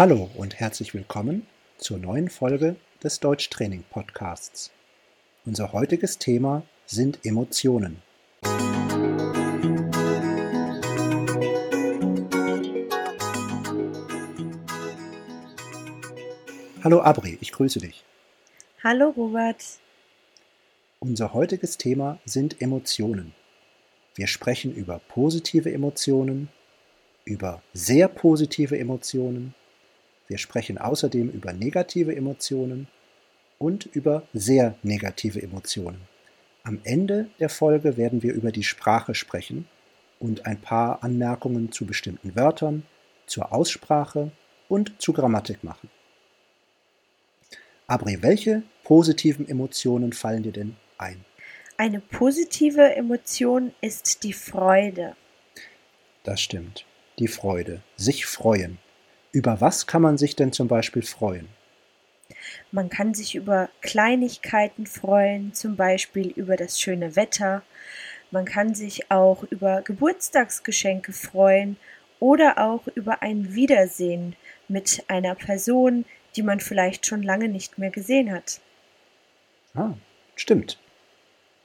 Hallo und herzlich willkommen zur neuen Folge des Deutschtraining Podcasts. Unser heutiges Thema sind Emotionen. Hallo Abri, ich grüße dich. Hallo Robert. Unser heutiges Thema sind Emotionen. Wir sprechen über positive Emotionen, über sehr positive Emotionen, wir sprechen außerdem über negative Emotionen und über sehr negative Emotionen. Am Ende der Folge werden wir über die Sprache sprechen und ein paar Anmerkungen zu bestimmten Wörtern, zur Aussprache und zu Grammatik machen. Abri, welche positiven Emotionen fallen dir denn ein? Eine positive Emotion ist die Freude. Das stimmt. Die Freude. Sich freuen. Über was kann man sich denn zum Beispiel freuen? Man kann sich über Kleinigkeiten freuen, zum Beispiel über das schöne Wetter. Man kann sich auch über Geburtstagsgeschenke freuen oder auch über ein Wiedersehen mit einer Person, die man vielleicht schon lange nicht mehr gesehen hat. Ah, stimmt.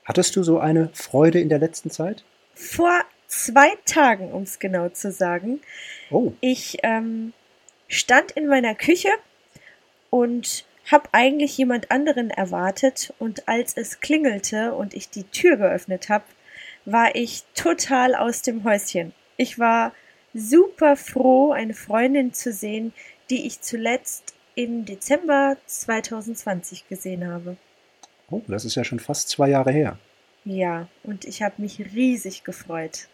Hattest du so eine Freude in der letzten Zeit? Vor zwei Tagen, um es genau zu sagen. Oh. Ich ähm, stand in meiner Küche und habe eigentlich jemand anderen erwartet und als es klingelte und ich die Tür geöffnet habe, war ich total aus dem Häuschen. Ich war super froh, eine Freundin zu sehen, die ich zuletzt im Dezember 2020 gesehen habe. Oh, das ist ja schon fast zwei Jahre her. Ja, und ich habe mich riesig gefreut.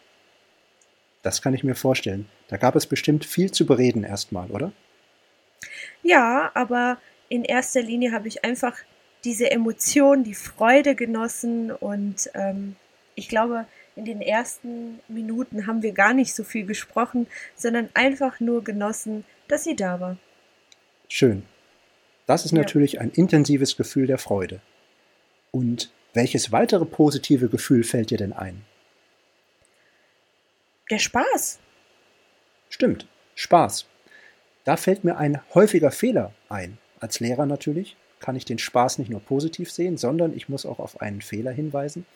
Das kann ich mir vorstellen. Da gab es bestimmt viel zu bereden erstmal, oder? Ja, aber in erster Linie habe ich einfach diese Emotion, die Freude genossen und ähm, ich glaube, in den ersten Minuten haben wir gar nicht so viel gesprochen, sondern einfach nur genossen, dass sie da war. Schön. Das ist ja. natürlich ein intensives Gefühl der Freude. Und welches weitere positive Gefühl fällt dir denn ein? Der Spaß. Stimmt, Spaß. Da fällt mir ein häufiger Fehler ein. Als Lehrer natürlich kann ich den Spaß nicht nur positiv sehen, sondern ich muss auch auf einen Fehler hinweisen.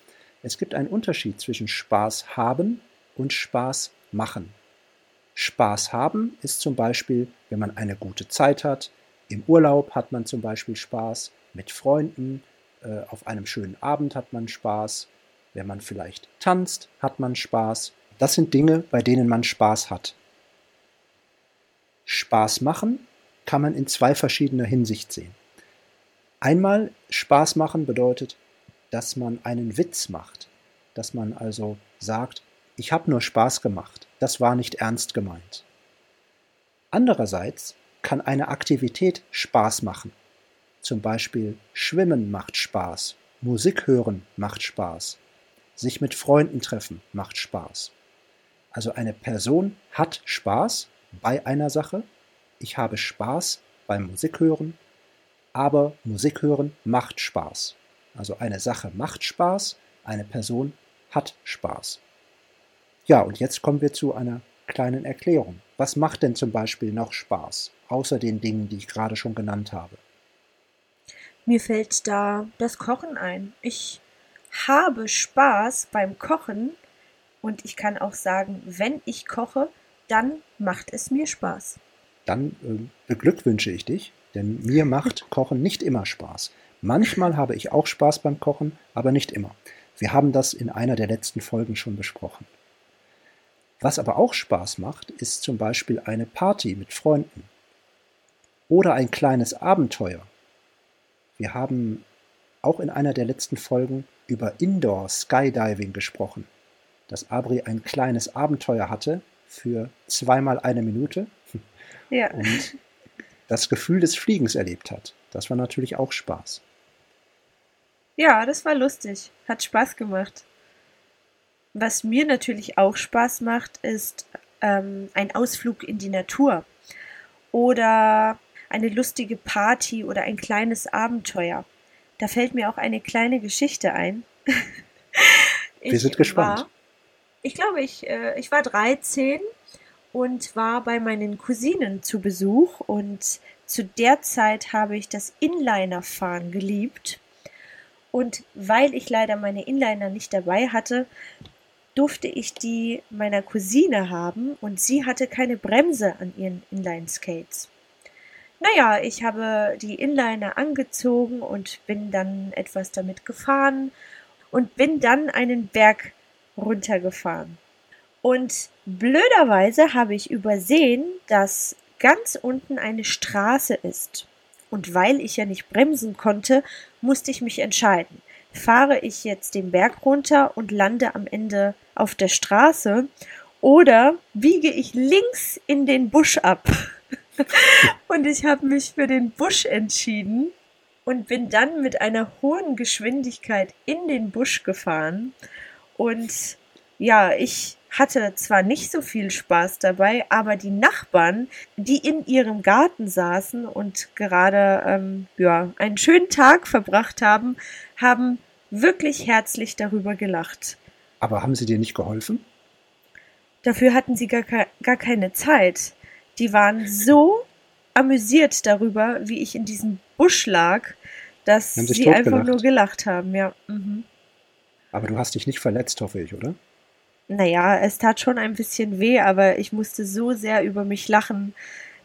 Es gibt einen Unterschied zwischen Spaß haben und Spaß machen. Spaß haben ist zum Beispiel, wenn man eine gute Zeit hat. Im Urlaub hat man zum Beispiel Spaß, mit Freunden, äh, auf einem schönen Abend hat man Spaß, wenn man vielleicht tanzt, hat man Spaß. Das sind Dinge, bei denen man Spaß hat. Spaß machen kann man in zwei verschiedener Hinsicht sehen. Einmal Spaß machen bedeutet, dass man einen Witz macht, dass man also sagt, ich habe nur Spaß gemacht, das war nicht ernst gemeint. Andererseits kann eine Aktivität Spaß machen. Zum Beispiel Schwimmen macht Spaß, Musik hören macht Spaß, sich mit Freunden treffen macht Spaß. Also eine Person hat Spaß bei einer Sache, ich habe Spaß beim Musikhören, aber Musikhören macht Spaß. Also eine Sache macht Spaß, eine Person hat Spaß. Ja, und jetzt kommen wir zu einer kleinen Erklärung. Was macht denn zum Beispiel noch Spaß, außer den Dingen, die ich gerade schon genannt habe? Mir fällt da das Kochen ein. Ich habe Spaß beim Kochen und ich kann auch sagen, wenn ich koche, dann macht es mir Spaß. Dann äh, beglückwünsche ich dich, denn mir macht Kochen nicht immer Spaß. Manchmal habe ich auch Spaß beim Kochen, aber nicht immer. Wir haben das in einer der letzten Folgen schon besprochen. Was aber auch Spaß macht, ist zum Beispiel eine Party mit Freunden oder ein kleines Abenteuer. Wir haben auch in einer der letzten Folgen über Indoor Skydiving gesprochen, dass Abri ein kleines Abenteuer hatte für zweimal eine Minute ja. und das Gefühl des Fliegens erlebt hat. Das war natürlich auch Spaß. Ja, das war lustig. Hat Spaß gemacht. Was mir natürlich auch Spaß macht, ist ähm, ein Ausflug in die Natur oder eine lustige Party oder ein kleines Abenteuer. Da fällt mir auch eine kleine Geschichte ein. Wir sind gespannt. War, ich glaube, ich, äh, ich war 13 und war bei meinen Cousinen zu Besuch und zu der Zeit habe ich das Inliner-Fahren geliebt. Und weil ich leider meine Inliner nicht dabei hatte, durfte ich die meiner Cousine haben und sie hatte keine Bremse an ihren Inline-Skates. Naja, ich habe die Inliner angezogen und bin dann etwas damit gefahren und bin dann einen Berg runtergefahren. Und blöderweise habe ich übersehen, dass ganz unten eine Straße ist. Und weil ich ja nicht bremsen konnte, musste ich mich entscheiden. Fahre ich jetzt den Berg runter und lande am Ende auf der Straße oder biege ich links in den Busch ab? und ich habe mich für den Busch entschieden und bin dann mit einer hohen Geschwindigkeit in den Busch gefahren. Und ja, ich hatte zwar nicht so viel Spaß dabei, aber die Nachbarn, die in ihrem Garten saßen und gerade ähm, ja, einen schönen Tag verbracht haben, haben wirklich herzlich darüber gelacht. Aber haben sie dir nicht geholfen? Dafür hatten sie gar, gar keine Zeit. Die waren so amüsiert darüber, wie ich in diesem Busch lag, dass sie einfach nur gelacht haben, ja. Mhm. Aber du hast dich nicht verletzt, hoffe ich, oder? Naja, es tat schon ein bisschen weh, aber ich musste so sehr über mich lachen,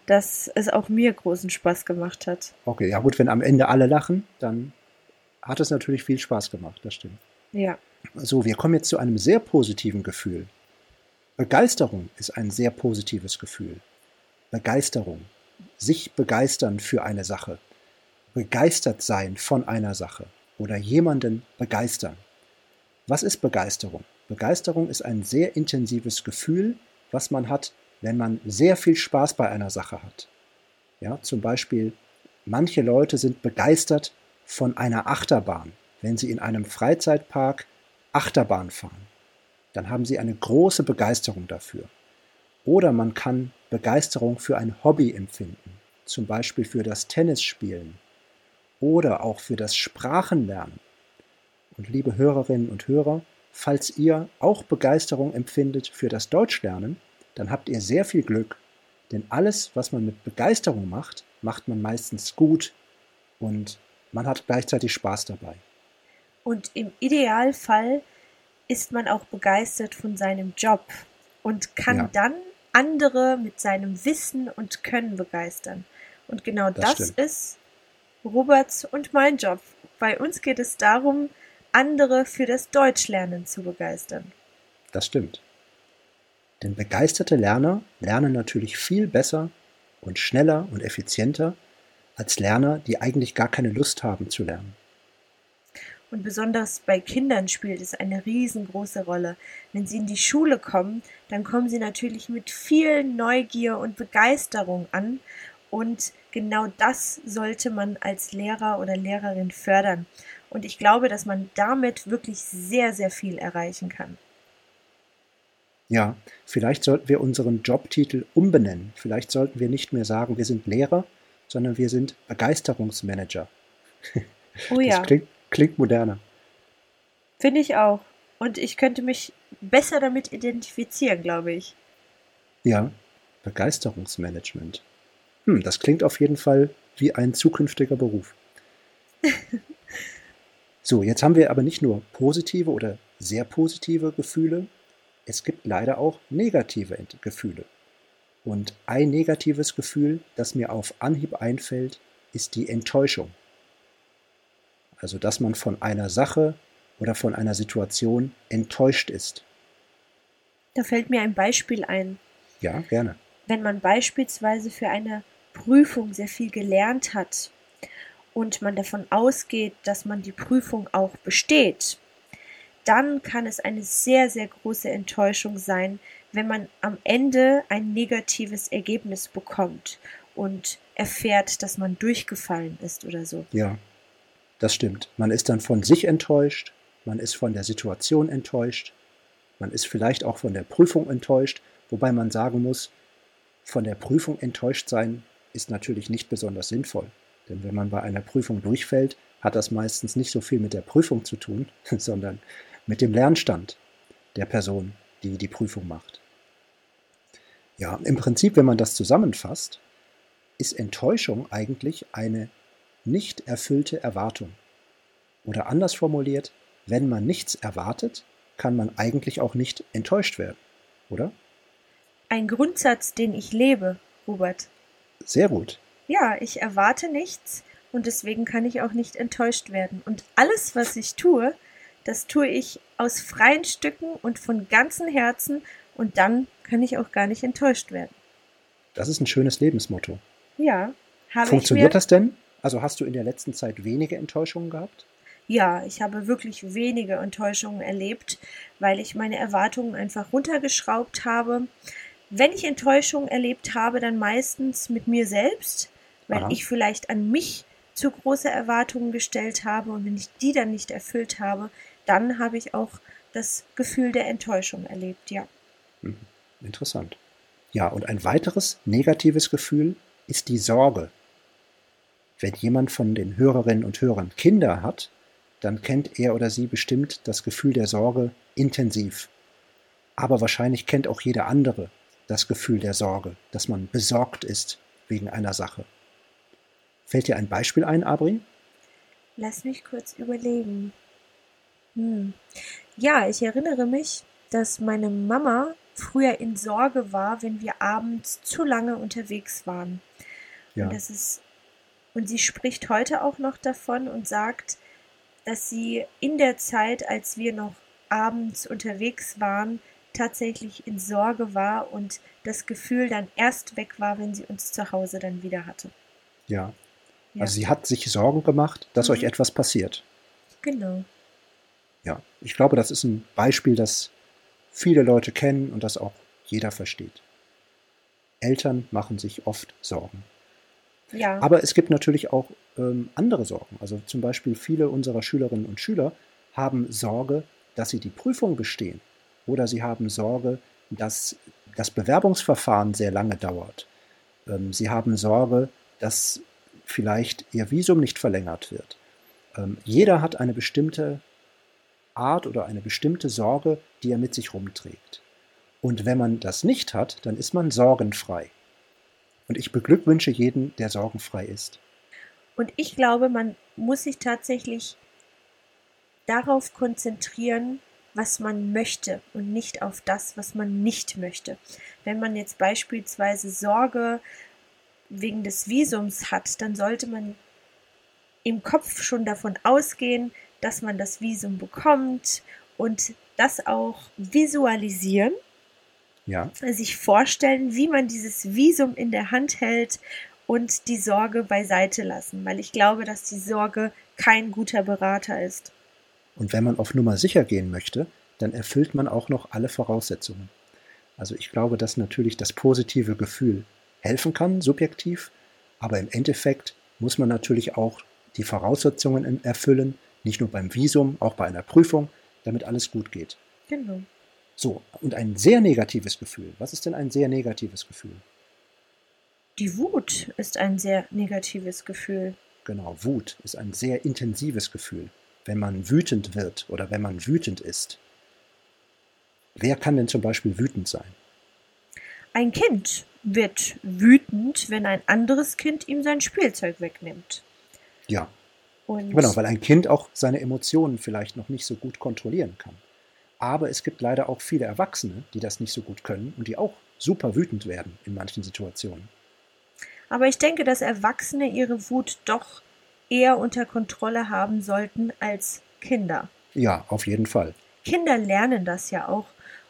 dass es auch mir großen Spaß gemacht hat. Okay, ja gut, wenn am Ende alle lachen, dann hat es natürlich viel Spaß gemacht, das stimmt. Ja. So, wir kommen jetzt zu einem sehr positiven Gefühl. Begeisterung ist ein sehr positives Gefühl. Begeisterung. Sich begeistern für eine Sache. Begeistert sein von einer Sache. Oder jemanden begeistern. Was ist Begeisterung? Begeisterung ist ein sehr intensives Gefühl, was man hat, wenn man sehr viel Spaß bei einer Sache hat. Ja, zum Beispiel, manche Leute sind begeistert von einer Achterbahn, wenn sie in einem Freizeitpark Achterbahn fahren. Dann haben sie eine große Begeisterung dafür. Oder man kann Begeisterung für ein Hobby empfinden, zum Beispiel für das Tennisspielen oder auch für das Sprachenlernen. Und liebe Hörerinnen und Hörer, falls ihr auch Begeisterung empfindet für das Deutschlernen, dann habt ihr sehr viel Glück, denn alles, was man mit Begeisterung macht, macht man meistens gut und man hat gleichzeitig Spaß dabei. Und im Idealfall ist man auch begeistert von seinem Job und kann ja. dann andere mit seinem Wissen und Können begeistern. Und genau das, das ist Roberts und mein Job. Bei uns geht es darum, andere für das Deutschlernen zu begeistern. Das stimmt. Denn begeisterte Lerner lernen natürlich viel besser und schneller und effizienter als Lerner, die eigentlich gar keine Lust haben zu lernen. Und besonders bei Kindern spielt es eine riesengroße Rolle. Wenn sie in die Schule kommen, dann kommen sie natürlich mit viel Neugier und Begeisterung an. Und genau das sollte man als Lehrer oder Lehrerin fördern. Und ich glaube, dass man damit wirklich sehr, sehr viel erreichen kann. Ja, vielleicht sollten wir unseren Jobtitel umbenennen. Vielleicht sollten wir nicht mehr sagen, wir sind Lehrer, sondern wir sind Begeisterungsmanager. Oh ja. Das klingt, klingt moderner. Finde ich auch. Und ich könnte mich besser damit identifizieren, glaube ich. Ja, Begeisterungsmanagement. Hm, das klingt auf jeden Fall wie ein zukünftiger Beruf. so, jetzt haben wir aber nicht nur positive oder sehr positive Gefühle, es gibt leider auch negative Gefühle. Und ein negatives Gefühl, das mir auf Anhieb einfällt, ist die Enttäuschung. Also, dass man von einer Sache oder von einer Situation enttäuscht ist. Da fällt mir ein Beispiel ein. Ja, gerne. Wenn man beispielsweise für eine Prüfung sehr viel gelernt hat und man davon ausgeht, dass man die Prüfung auch besteht, dann kann es eine sehr, sehr große Enttäuschung sein, wenn man am Ende ein negatives Ergebnis bekommt und erfährt, dass man durchgefallen ist oder so. Ja, das stimmt. Man ist dann von sich enttäuscht, man ist von der Situation enttäuscht, man ist vielleicht auch von der Prüfung enttäuscht, wobei man sagen muss, von der Prüfung enttäuscht sein ist natürlich nicht besonders sinnvoll. Denn wenn man bei einer Prüfung durchfällt, hat das meistens nicht so viel mit der Prüfung zu tun, sondern mit dem Lernstand der Person, die die Prüfung macht. Ja, im Prinzip, wenn man das zusammenfasst, ist Enttäuschung eigentlich eine nicht erfüllte Erwartung. Oder anders formuliert, wenn man nichts erwartet, kann man eigentlich auch nicht enttäuscht werden, oder? Ein Grundsatz, den ich lebe, Robert. Sehr gut. Ja, ich erwarte nichts und deswegen kann ich auch nicht enttäuscht werden. Und alles, was ich tue, das tue ich aus freien Stücken und von ganzem Herzen und dann kann ich auch gar nicht enttäuscht werden. Das ist ein schönes Lebensmotto. Ja. Funktioniert das denn? Also hast du in der letzten Zeit wenige Enttäuschungen gehabt? Ja, ich habe wirklich wenige Enttäuschungen erlebt, weil ich meine Erwartungen einfach runtergeschraubt habe. Wenn ich Enttäuschungen erlebt habe, dann meistens mit mir selbst, weil Aha. ich vielleicht an mich zu große Erwartungen gestellt habe und wenn ich die dann nicht erfüllt habe, dann habe ich auch das Gefühl der Enttäuschung erlebt, ja. Mhm. Interessant. Ja, und ein weiteres negatives Gefühl ist die Sorge. Wenn jemand von den Hörerinnen und Hörern Kinder hat, dann kennt er oder sie bestimmt das Gefühl der Sorge intensiv. Aber wahrscheinlich kennt auch jeder andere das Gefühl der Sorge, dass man besorgt ist wegen einer Sache. Fällt dir ein Beispiel ein, Abri? Lass mich kurz überlegen. Hm. Ja, ich erinnere mich, dass meine Mama früher in Sorge war, wenn wir abends zu lange unterwegs waren. Ja. Und das ist und sie spricht heute auch noch davon und sagt, dass sie in der Zeit, als wir noch abends unterwegs waren, tatsächlich in Sorge war und das Gefühl dann erst weg war, wenn sie uns zu Hause dann wieder hatte. Ja. Ja. Also sie hat sich Sorgen gemacht, dass mhm. euch etwas passiert. Genau. Ja, ich glaube, das ist ein Beispiel, das viele Leute kennen und das auch jeder versteht. Eltern machen sich oft Sorgen. Ja. Aber es gibt natürlich auch ähm, andere Sorgen. Also zum Beispiel viele unserer Schülerinnen und Schüler haben Sorge, dass sie die Prüfung bestehen. Oder sie haben Sorge, dass das Bewerbungsverfahren sehr lange dauert. Ähm, sie haben Sorge, dass vielleicht ihr Visum nicht verlängert wird. Ähm, jeder hat eine bestimmte Art oder eine bestimmte Sorge, die er mit sich rumträgt. Und wenn man das nicht hat, dann ist man sorgenfrei. Und ich beglückwünsche jeden, der sorgenfrei ist. Und ich glaube, man muss sich tatsächlich darauf konzentrieren, was man möchte und nicht auf das, was man nicht möchte. Wenn man jetzt beispielsweise Sorge wegen des Visums hat, dann sollte man im Kopf schon davon ausgehen, dass man das Visum bekommt und das auch visualisieren. Ja. Sich vorstellen, wie man dieses Visum in der Hand hält und die Sorge beiseite lassen, weil ich glaube, dass die Sorge kein guter Berater ist. Und wenn man auf Nummer sicher gehen möchte, dann erfüllt man auch noch alle Voraussetzungen. Also ich glaube, dass natürlich das positive Gefühl helfen kann, subjektiv, aber im Endeffekt muss man natürlich auch die Voraussetzungen erfüllen, nicht nur beim Visum, auch bei einer Prüfung, damit alles gut geht. Genau. So, und ein sehr negatives Gefühl. Was ist denn ein sehr negatives Gefühl? Die Wut ist ein sehr negatives Gefühl. Genau, Wut ist ein sehr intensives Gefühl, wenn man wütend wird oder wenn man wütend ist. Wer kann denn zum Beispiel wütend sein? Ein Kind wird wütend, wenn ein anderes Kind ihm sein Spielzeug wegnimmt. Ja, und genau, weil ein Kind auch seine Emotionen vielleicht noch nicht so gut kontrollieren kann. Aber es gibt leider auch viele Erwachsene, die das nicht so gut können und die auch super wütend werden in manchen Situationen. Aber ich denke, dass Erwachsene ihre Wut doch eher unter Kontrolle haben sollten als Kinder. Ja, auf jeden Fall. Kinder lernen das ja auch.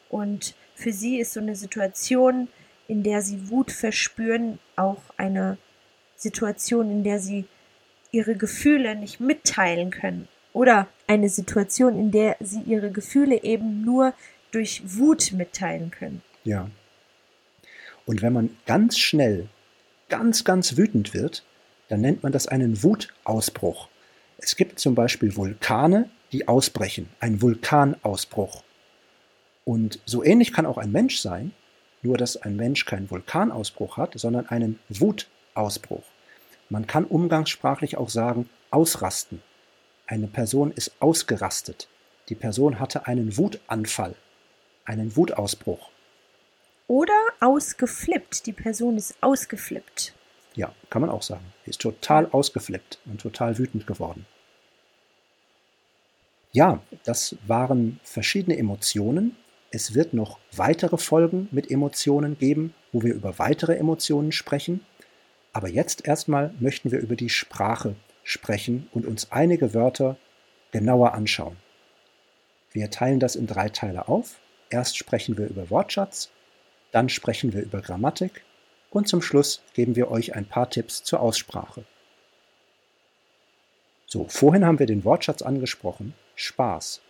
Und für sie ist so eine Situation, in der sie Wut verspüren, auch eine Situation, in der sie ihre Gefühle nicht mitteilen können. Oder eine Situation, in der sie ihre Gefühle eben nur durch Wut mitteilen können. Ja. Und wenn man ganz schnell, ganz, ganz wütend wird, dann nennt man das einen Wutausbruch. Es gibt zum Beispiel Vulkane, die ausbrechen, ein Vulkanausbruch. Und so ähnlich kann auch ein Mensch sein, nur dass ein Mensch keinen Vulkanausbruch hat, sondern einen Wutausbruch. Man kann umgangssprachlich auch sagen, ausrasten. Eine Person ist ausgerastet. Die Person hatte einen Wutanfall, einen Wutausbruch. Oder ausgeflippt. Die Person ist ausgeflippt. Ja, kann man auch sagen. Die ist total ausgeflippt und total wütend geworden. Ja, das waren verschiedene Emotionen. Es wird noch weitere Folgen mit Emotionen geben, wo wir über weitere Emotionen sprechen. Aber jetzt erstmal möchten wir über die Sprache sprechen und uns einige Wörter genauer anschauen. Wir teilen das in drei Teile auf. Erst sprechen wir über Wortschatz, dann sprechen wir über Grammatik und zum Schluss geben wir euch ein paar Tipps zur Aussprache. So, vorhin haben wir den Wortschatz angesprochen. Spaß.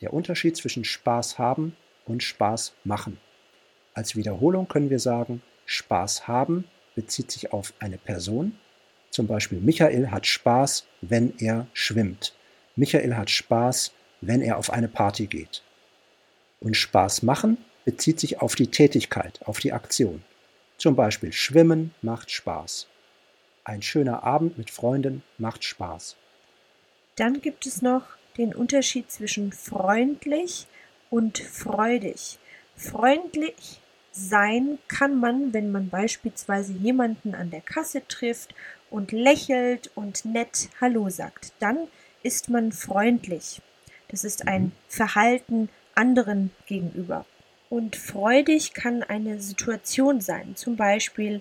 Der Unterschied zwischen Spaß haben und Spaß machen. Als Wiederholung können wir sagen, Spaß haben bezieht sich auf eine Person. Zum Beispiel Michael hat Spaß, wenn er schwimmt. Michael hat Spaß, wenn er auf eine Party geht. Und Spaß machen bezieht sich auf die Tätigkeit, auf die Aktion. Zum Beispiel Schwimmen macht Spaß. Ein schöner Abend mit Freunden macht Spaß. Dann gibt es noch den Unterschied zwischen freundlich und freudig. Freundlich sein kann man, wenn man beispielsweise jemanden an der Kasse trifft und lächelt und nett Hallo sagt. Dann ist man freundlich. Das ist ein. Verhalten anderen gegenüber. Und freudig kann eine Situation sein. Zum Beispiel,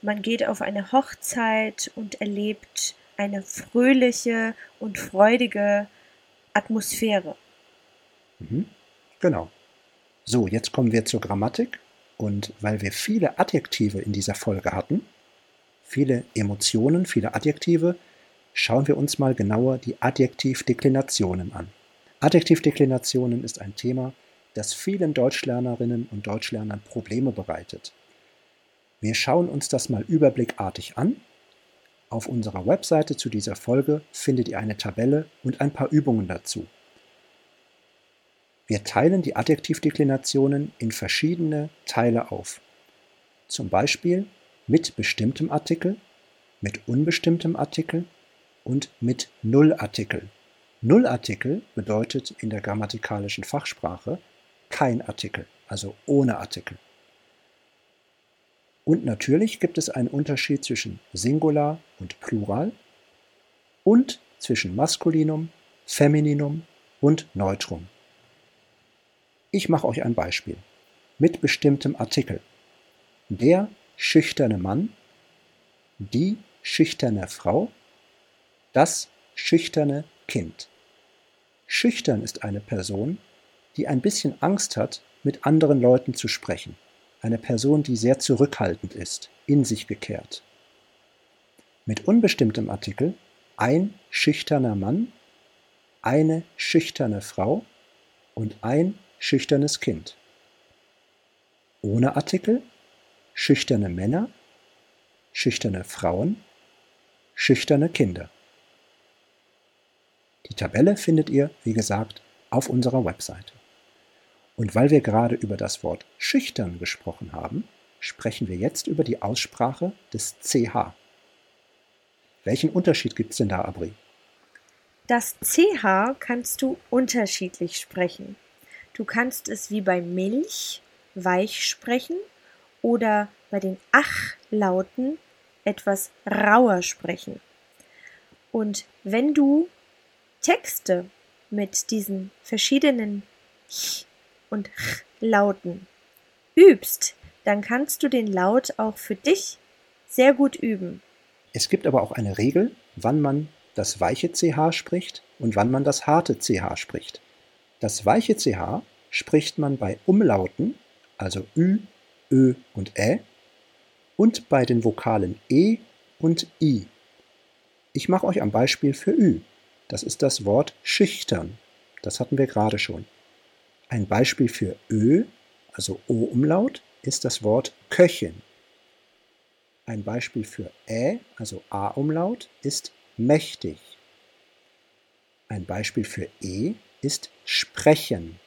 man geht auf eine Hochzeit und erlebt eine fröhliche und freudige Atmosphäre. Mhm. Genau. So, jetzt kommen wir zur Grammatik. Und weil wir viele Adjektive in dieser Folge hatten, viele Emotionen, viele Adjektive, schauen wir uns mal genauer die Adjektivdeklinationen an. Adjektivdeklinationen ist ein Thema, das vielen Deutschlernerinnen und Deutschlernern Probleme bereitet. Wir schauen uns das mal überblickartig an. Auf unserer Webseite zu dieser Folge findet ihr eine Tabelle und ein paar Übungen dazu. Wir teilen die Adjektivdeklinationen in verschiedene Teile auf. Zum Beispiel mit bestimmtem Artikel, mit unbestimmtem Artikel und mit Nullartikel. Nullartikel bedeutet in der grammatikalischen Fachsprache kein Artikel, also ohne Artikel. Und natürlich gibt es einen Unterschied zwischen Singular und Plural und zwischen Maskulinum, Femininum und Neutrum. Ich mache euch ein Beispiel mit bestimmtem Artikel. Der schüchterne Mann, die schüchterne Frau, das schüchterne Kind. Schüchtern ist eine Person, die ein bisschen Angst hat, mit anderen Leuten zu sprechen. Eine Person, die sehr zurückhaltend ist, in sich gekehrt. Mit unbestimmtem Artikel ein schüchterner Mann, eine schüchterne Frau und ein schüchternes Kind. Ohne Artikel schüchterne Männer, schüchterne Frauen, schüchterne Kinder. Die Tabelle findet ihr, wie gesagt, auf unserer Webseite. Und weil wir gerade über das Wort schüchtern gesprochen haben, sprechen wir jetzt über die Aussprache des CH. Welchen Unterschied gibt es denn da, Abri? Das CH kannst du unterschiedlich sprechen. Du kannst es wie bei Milch weich sprechen oder bei den Ach-Lauten etwas rauer sprechen. Und wenn du Texte mit diesen verschiedenen Ch und Ch Lauten übst, dann kannst du den Laut auch für dich sehr gut üben. Es gibt aber auch eine Regel, wann man das weiche CH spricht und wann man das harte CH spricht. Das weiche CH spricht man bei Umlauten, also Ü, Ö und Ä, und bei den Vokalen E und I. Ich mache euch ein Beispiel für Ü. Das ist das Wort schüchtern. Das hatten wir gerade schon. Ein Beispiel für Ö, also O-Umlaut, ist das Wort Köchin. Ein Beispiel für Ä, also A-Umlaut, ist mächtig. Ein Beispiel für E ist sprechen.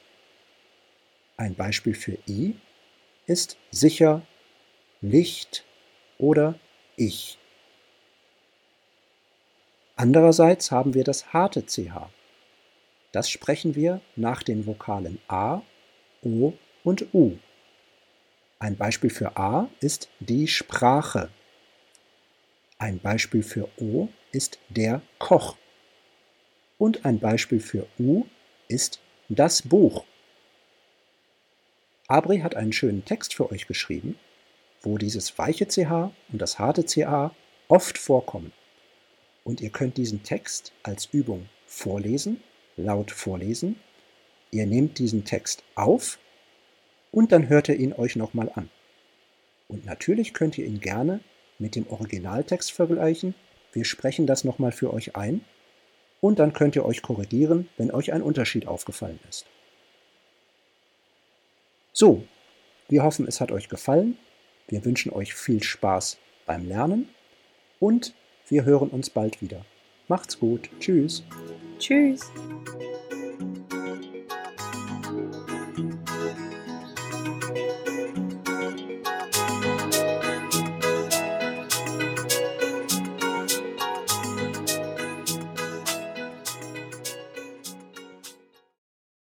Ein Beispiel für I ist sicher, Licht oder ich. Andererseits haben wir das harte CH. Das sprechen wir nach den Vokalen A, O und U. Ein Beispiel für A ist die Sprache. Ein Beispiel für O ist der Koch. Und ein Beispiel für U ist das Buch. Abri hat einen schönen Text für euch geschrieben, wo dieses weiche CH und das harte CH oft vorkommen. Und ihr könnt diesen Text als Übung vorlesen, laut vorlesen. Ihr nehmt diesen Text auf und dann hört ihr ihn euch nochmal an. Und natürlich könnt ihr ihn gerne mit dem Originaltext vergleichen. Wir sprechen das nochmal für euch ein und dann könnt ihr euch korrigieren, wenn euch ein Unterschied aufgefallen ist. So, wir hoffen, es hat euch gefallen. Wir wünschen euch viel Spaß beim Lernen und wir hören uns bald wieder. Macht's gut. Tschüss. Tschüss.